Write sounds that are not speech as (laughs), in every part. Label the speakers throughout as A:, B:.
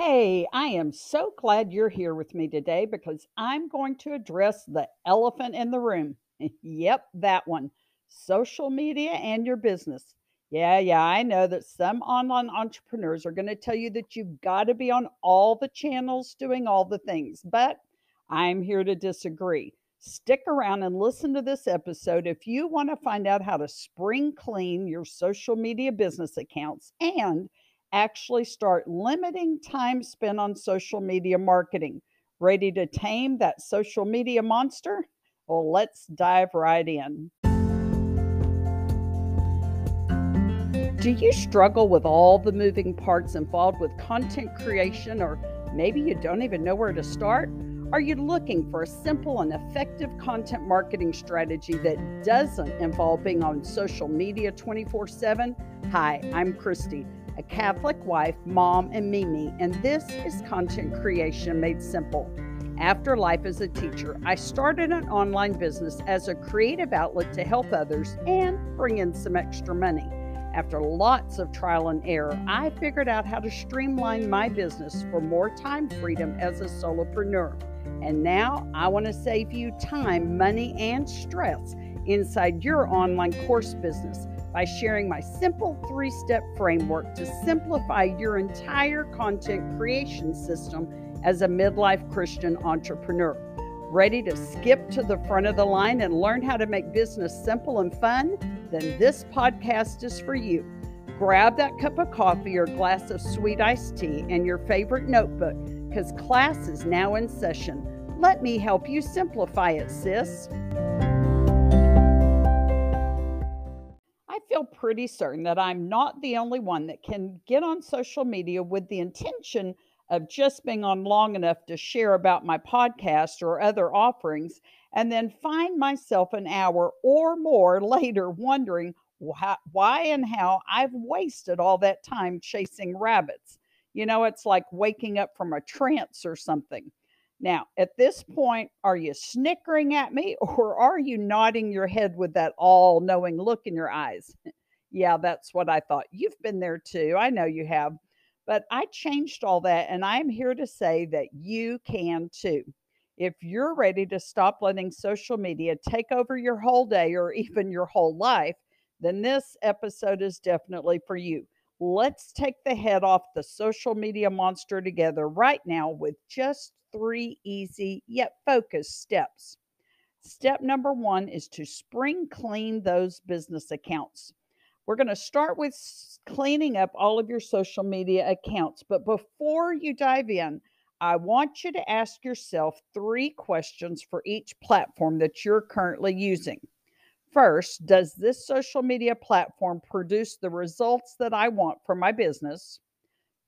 A: Hey, I am so glad you're here with me today because I'm going to address the elephant in the room. (laughs) yep, that one social media and your business. Yeah, yeah, I know that some online entrepreneurs are going to tell you that you've got to be on all the channels doing all the things, but I'm here to disagree. Stick around and listen to this episode if you want to find out how to spring clean your social media business accounts and actually start limiting time spent on social media marketing. Ready to tame that social media monster? Well, let's dive right in. Do you struggle with all the moving parts involved with content creation, or maybe you don't even know where to start? Are you looking for a simple and effective content marketing strategy that doesn't involve being on social media 24 7? Hi, I'm Christy a Catholic wife, mom, and Mimi, and this is content creation made simple. After life as a teacher, I started an online business as a creative outlet to help others and bring in some extra money. After lots of trial and error, I figured out how to streamline my business for more time freedom as a solopreneur. And now I want to save you time, money, and stress inside your online course business by sharing my simple three step framework to simplify your entire content creation system as a midlife Christian entrepreneur. Ready to skip to the front of the line and learn how to make business simple and fun? Then this podcast is for you. Grab that cup of coffee or glass of sweet iced tea and your favorite notebook because class is now in session. Let me help you simplify it, sis. Feel pretty certain that I'm not the only one that can get on social media with the intention of just being on long enough to share about my podcast or other offerings, and then find myself an hour or more (laughs) later wondering why and how I've wasted all that time chasing rabbits. You know, it's like waking up from a trance or something. Now, at this point, are you snickering at me (laughs) or are you nodding your head with that all knowing look in your eyes? (laughs) yeah, that's what I thought. You've been there too. I know you have. But I changed all that and I'm here to say that you can too. If you're ready to stop letting social media take over your whole day or (laughs) even your whole life, then this episode is definitely for you. Let's take the head off the social media monster together right now with just three easy yet focused steps. Step number one is to spring clean those business accounts. We're going to start with cleaning up all of your social media accounts. But before you dive in, I want you to ask yourself three questions for each platform that you're currently using. First, does this social media platform produce the results that I want for my business?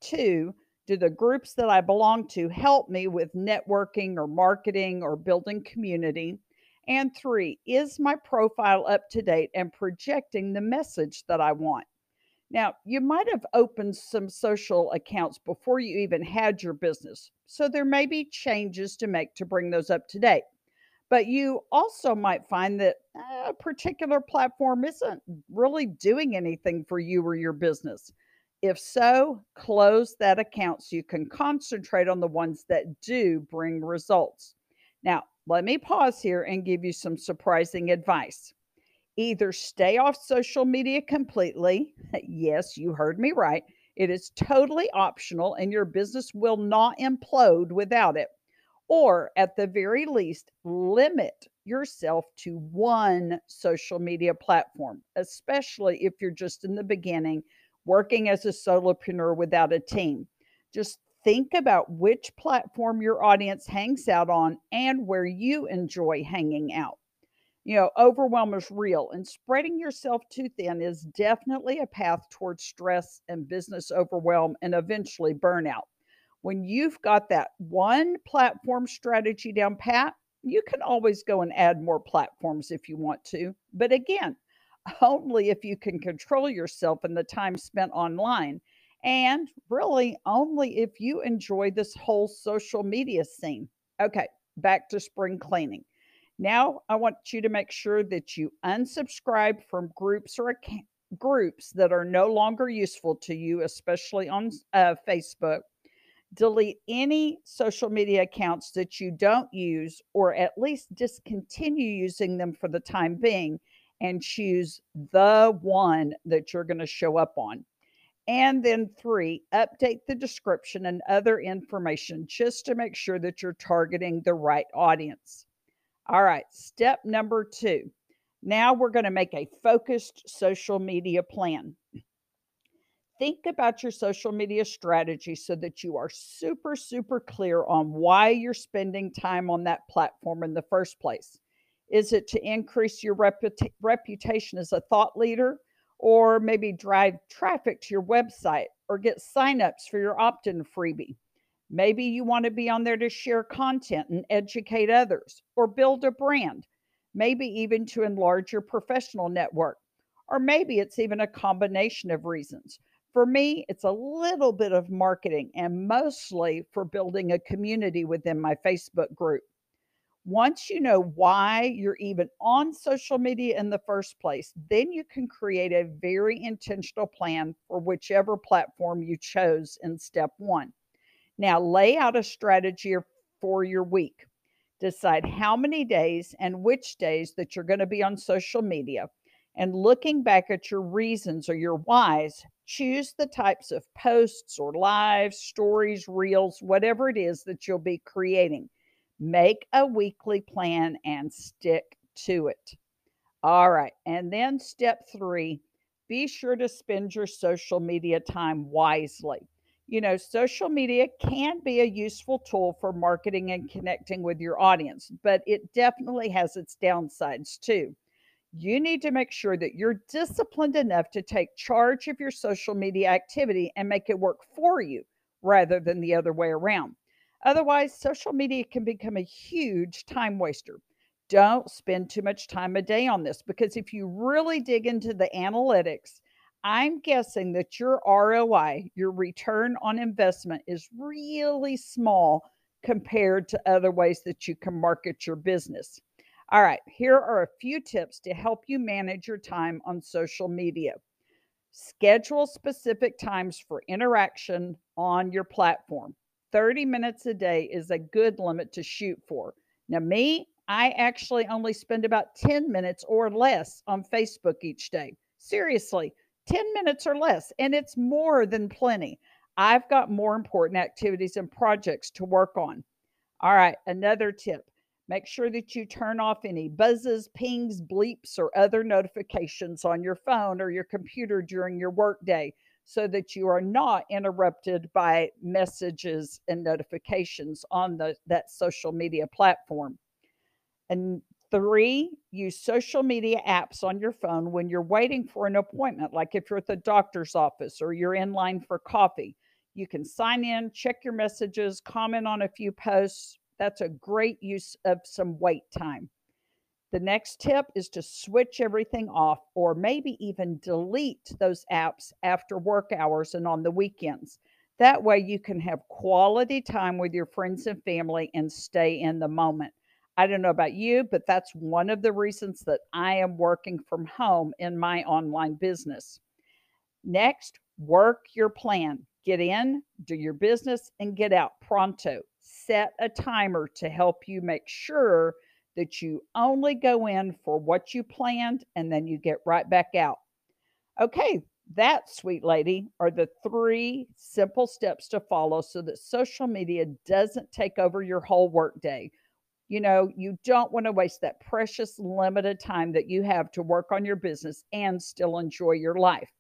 A: Two, do the groups that I belong to help me with networking or marketing or building community? And three, is my profile up to date and projecting the message that I want? Now, you might have opened some social accounts before you even had your business, so there may be changes to make to bring those up to date. But you also might find that uh, a particular platform isn't really doing anything for you or your business. If so, close that account so you can concentrate on the ones that do bring results. Now, let me pause here and give you some surprising advice. Either stay off social media completely. (laughs) Yes, you heard me right. It is totally optional and your business will not implode without it or at the very least, limit yourself to one social media platform, especially if you're just in the beginning working as a solopreneur without a team. Just think about which platform your audience hangs out on and where you enjoy hanging out. You know, overwhelm is real, and spreading yourself too thin is definitely a path towards stress and business overwhelm and eventually burnout when you've got that one platform strategy down pat, you can always go and add more platforms if you want to. But again, only if you can control yourself and the time spent online. And really, only if you enjoy this whole social media scene. Okay, back to spring cleaning. Now, I want you to make sure that you unsubscribe from groups or account, groups that are no longer useful to you, especially on uh, Facebook Delete any social media accounts that you don't use, or at least discontinue using them for the time being, and choose the one that you're going to show up on. And then three, update the description and other information just to make sure that you're targeting the right audience. All right, step number two. Now we're going to make a focused social media plan. Think about your social media strategy so that you are super, super clear on why you're spending time on that platform in the first place. Is it to increase your reputa- reputation as a thought leader? Or maybe drive traffic to your website or get signups for your opt in freebie? Maybe you want to be on there to share content and educate others or build a brand, maybe even to enlarge your professional network. Or maybe it's even a combination of reasons. For me, it's a little bit of marketing and mostly for building a community within my Facebook group. Once you know why you're even on social media in the first place, then you can create a very intentional plan for whichever platform you chose in step one. Now, lay out a strategy for your week. Decide how many days and which days that you're going to be on social media. And looking back at your reasons or your whys, choose the types of posts or lives, stories, reels, whatever it is that you'll be creating. Make a weekly plan and stick to it. All right. And then step three be sure to spend your social media time wisely. You know, social media can be a useful tool for marketing and connecting with your audience, but it definitely has its downsides too you need to make sure that you're disciplined enough to take charge of your social media activity and make it work for you rather than the other way around. Otherwise, social media can become a huge time waster. Don't spend too much time a day on this because if you really dig into the analytics, I'm guessing that your ROI, your return on investment, is really small compared to other ways that you can market your business. All right, here are a few tips to help you manage your time on social media. Schedule specific times for interaction on your platform. 30 minutes a day is a good limit to shoot for. Now, me, I actually only spend about 10 minutes or less on Facebook each day. Seriously, 10 minutes or less, and it's more than plenty. I've got more important activities and projects to work on. All right, another tip Make sure that you turn off any buzzes, pings, bleeps, or other notifications on your phone or your computer during your workday so that you are not interrupted by messages and notifications on the, that social media platform. And three, use social media apps on your phone when you're waiting for an appointment, like if you're at the doctor's office or you're in line for coffee. You can sign in, check your messages, comment on a few posts, that's a great use of some wait time. The next tip is to switch everything off or maybe even delete those apps after work hours and on the weekends. That way, you can have quality time with your friends and family and stay in the moment. I don't know about you, but that's one of the reasons that I am working from home in my online business. Next, work your plan. Get in, do your business, and get out pronto set a timer to help you make sure that you only go in for what you planned and then you get right back out. Okay, that, sweet lady, are the three simple steps to follow so that social media doesn't take over your whole workday. You know, you don't want to waste that precious limited time that you have to work on your business and still enjoy your life.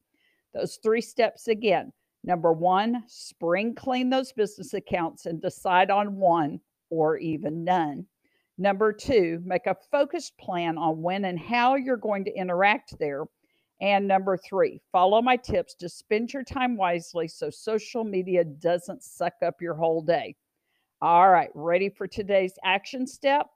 A: Those three steps again Number one, spring clean those business accounts and decide on one or even none. Number two, make a focused plan on when and how you're going to interact there. And number three, follow my tips to spend your time wisely so social media doesn't suck up your whole day. All right, ready for today's action step?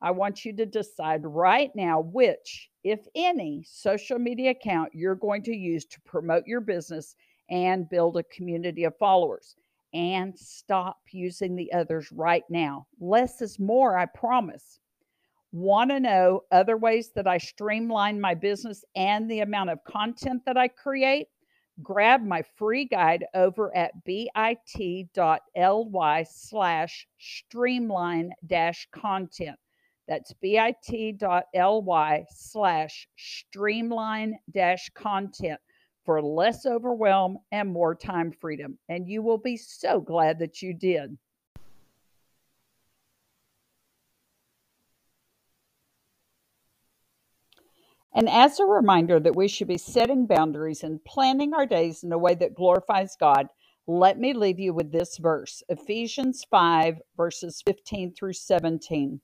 A: I want you to decide right now which, if any, social media account you're going to use to promote your business and build a community of followers. And stop using the others right now. Less is more, I promise. Want to know other ways that I streamline my business and the amount of content that I create? grab my free guide over at bit.ly slash streamline dash content. That's bit.ly slash streamline dash content for less overwhelm and more time freedom. And you will be so glad that you did. And as a reminder that we should be setting boundaries and planning our days in a way that glorifies God, let me leave you with this verse Ephesians 5, verses 15 through 17.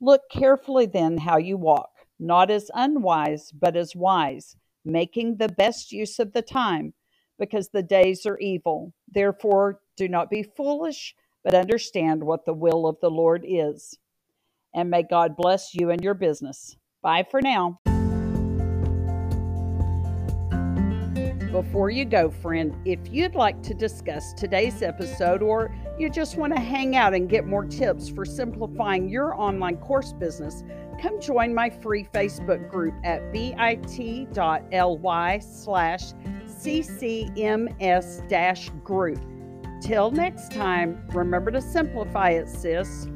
A: Look carefully then how you walk, not as unwise, but as wise, making the best use of the time, because the days are evil. Therefore, do not be foolish, but understand what the will of the Lord is. And may God bless you and your business. Bye for now. Before you go, friend, if you'd like to discuss today's episode or you just want to hang out and get more tips for simplifying your online course business, come join my free Facebook group at bit.ly slash ccms group. Till next time, remember to simplify it, sis.